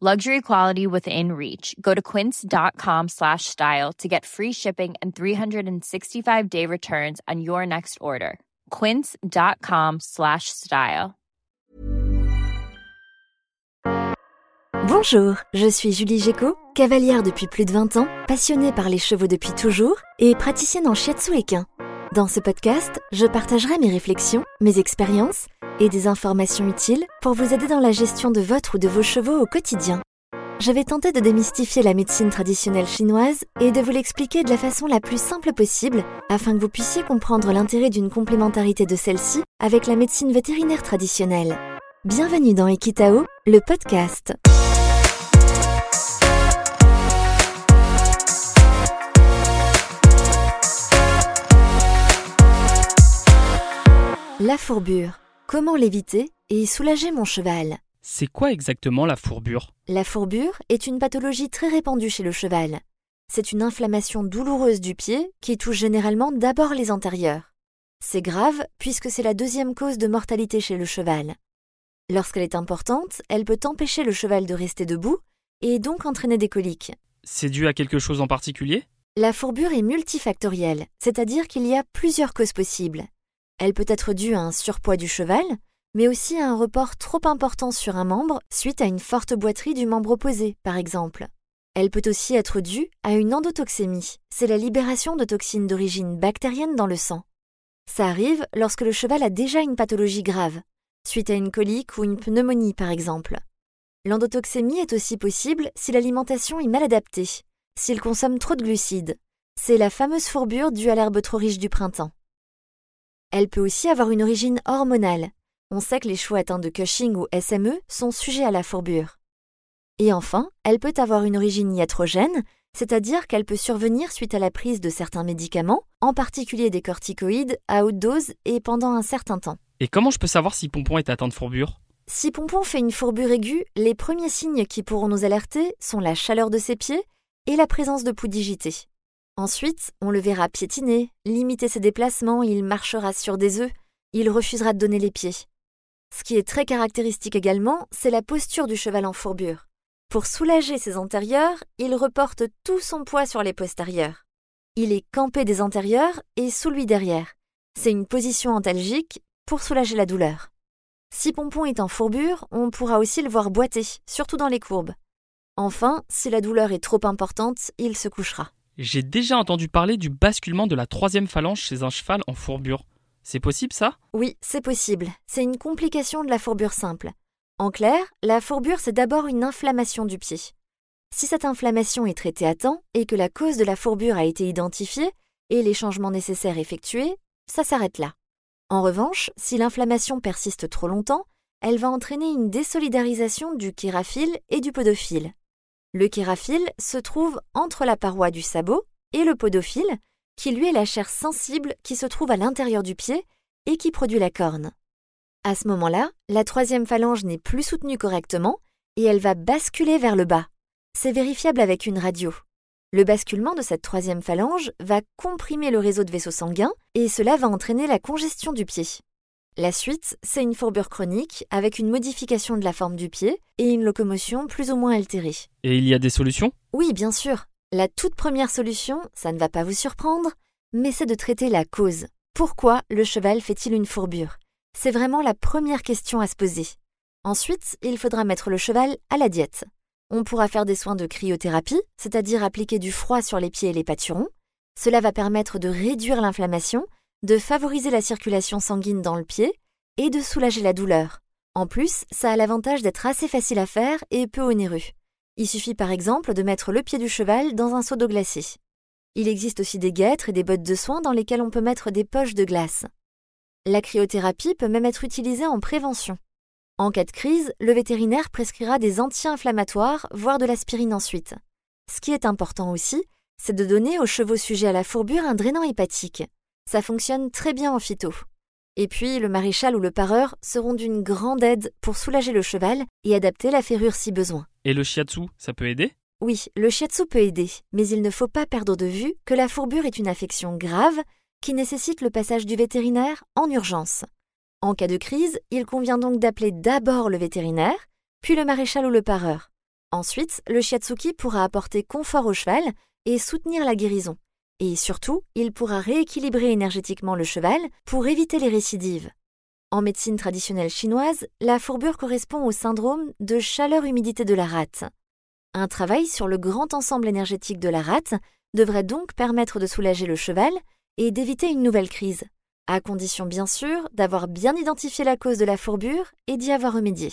Luxury quality within reach. Go to quince.com slash style to get free shipping and 365 day returns on your next order. Quince.com slash style. Bonjour, je suis Julie Géco, cavalière depuis plus de 20 ans, passionnée par les chevaux depuis toujours et praticienne en shiatsu équin. Dans ce podcast, je partagerai mes réflexions, mes expériences et des informations utiles pour vous aider dans la gestion de votre ou de vos chevaux au quotidien. Je vais tenter de démystifier la médecine traditionnelle chinoise et de vous l'expliquer de la façon la plus simple possible afin que vous puissiez comprendre l'intérêt d'une complémentarité de celle-ci avec la médecine vétérinaire traditionnelle. Bienvenue dans Equitao, le podcast. La fourbure. Comment l'éviter et soulager mon cheval? C'est quoi exactement la fourbure? La fourbure est une pathologie très répandue chez le cheval. C'est une inflammation douloureuse du pied qui touche généralement d'abord les antérieurs. C'est grave puisque c'est la deuxième cause de mortalité chez le cheval. Lorsqu'elle est importante, elle peut empêcher le cheval de rester debout et donc entraîner des coliques. C'est dû à quelque chose en particulier? La fourbure est multifactorielle, c'est-à-dire qu'il y a plusieurs causes possibles. Elle peut être due à un surpoids du cheval, mais aussi à un report trop important sur un membre suite à une forte boiterie du membre opposé, par exemple. Elle peut aussi être due à une endotoxémie, c'est la libération de toxines d'origine bactérienne dans le sang. Ça arrive lorsque le cheval a déjà une pathologie grave, suite à une colique ou une pneumonie par exemple. L'endotoxémie est aussi possible si l'alimentation est mal adaptée, s'il consomme trop de glucides. C'est la fameuse fourbure due à l'herbe trop riche du printemps. Elle peut aussi avoir une origine hormonale. On sait que les chevaux atteints de Cushing ou SME sont sujets à la fourbure. Et enfin, elle peut avoir une origine iatrogène, c'est-à-dire qu'elle peut survenir suite à la prise de certains médicaments, en particulier des corticoïdes, à haute dose et pendant un certain temps. Et comment je peux savoir si Pompon est atteint de fourbure? Si Pompon fait une fourbure aiguë, les premiers signes qui pourront nous alerter sont la chaleur de ses pieds et la présence de poux digités. Ensuite, on le verra piétiner, limiter ses déplacements, il marchera sur des œufs, il refusera de donner les pieds. Ce qui est très caractéristique également, c'est la posture du cheval en fourbure. Pour soulager ses antérieurs, il reporte tout son poids sur les postérieurs. Il est campé des antérieurs et sous lui derrière. C'est une position antalgique pour soulager la douleur. Si Pompon est en fourbure, on pourra aussi le voir boiter, surtout dans les courbes. Enfin, si la douleur est trop importante, il se couchera. J'ai déjà entendu parler du basculement de la troisième phalange chez un cheval en fourbure. C'est possible ça? Oui, c'est possible. C'est une complication de la fourbure simple. En clair, la fourbure, c'est d'abord une inflammation du pied. Si cette inflammation est traitée à temps et que la cause de la fourbure a été identifiée et les changements nécessaires effectués, ça s'arrête là. En revanche, si l'inflammation persiste trop longtemps, elle va entraîner une désolidarisation du kéraphile et du podophile. Le kéraphile se trouve entre la paroi du sabot et le podophile, qui lui est la chair sensible qui se trouve à l'intérieur du pied et qui produit la corne. À ce moment-là, la troisième phalange n'est plus soutenue correctement et elle va basculer vers le bas. C'est vérifiable avec une radio. Le basculement de cette troisième phalange va comprimer le réseau de vaisseaux sanguins et cela va entraîner la congestion du pied. La suite, c'est une fourbure chronique avec une modification de la forme du pied et une locomotion plus ou moins altérée. Et il y a des solutions? Oui, bien sûr. La toute première solution, ça ne va pas vous surprendre, mais c'est de traiter la cause. Pourquoi le cheval fait-il une fourbure? C'est vraiment la première question à se poser. Ensuite, il faudra mettre le cheval à la diète. On pourra faire des soins de cryothérapie, c'est-à-dire appliquer du froid sur les pieds et les pâturons. Cela va permettre de réduire l'inflammation, de favoriser la circulation sanguine dans le pied et de soulager la douleur. En plus, ça a l'avantage d'être assez facile à faire et peu onéreux. Il suffit par exemple de mettre le pied du cheval dans un seau d'eau glacée. Il existe aussi des guêtres et des bottes de soins dans lesquelles on peut mettre des poches de glace. La cryothérapie peut même être utilisée en prévention. En cas de crise, le vétérinaire prescrira des anti-inflammatoires, voire de l'aspirine ensuite. Ce qui est important aussi, c'est de donner aux chevaux sujets à la fourbure un drainant hépatique. Ça fonctionne très bien en phyto. Et puis, le maréchal ou le pareur seront d'une grande aide pour soulager le cheval et adapter la ferrure si besoin. Et le shiatsu, ça peut aider? Oui, le shiatsu peut aider, mais il ne faut pas perdre de vue que la fourbure est une affection grave qui nécessite le passage du vétérinaire en urgence. En cas de crise, il convient donc d'appeler d'abord le vétérinaire, puis le maréchal ou le pareur. Ensuite, le shiatsuki pourra apporter confort au cheval et soutenir la guérison. Et surtout, il pourra rééquilibrer énergétiquement le cheval pour éviter les récidives. En médecine traditionnelle chinoise, la fourbure correspond au syndrome de chaleur-humidité de la rate. Un travail sur le grand ensemble énergétique de la rate devrait donc permettre de soulager le cheval et d'éviter une nouvelle crise, à condition bien sûr d'avoir bien identifié la cause de la fourbure et d'y avoir remédié.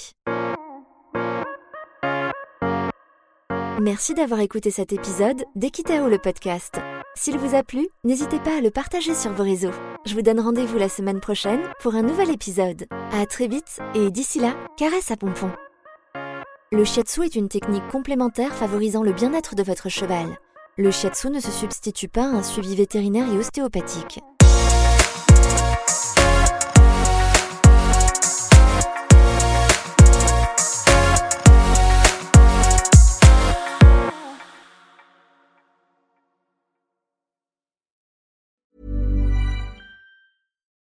Merci d'avoir écouté cet épisode d'Equitao le podcast. S'il vous a plu, n'hésitez pas à le partager sur vos réseaux. Je vous donne rendez-vous la semaine prochaine pour un nouvel épisode. À très vite et d'ici là, caresse à pompon. Le shiatsu est une technique complémentaire favorisant le bien-être de votre cheval. Le shiatsu ne se substitue pas à un suivi vétérinaire et ostéopathique.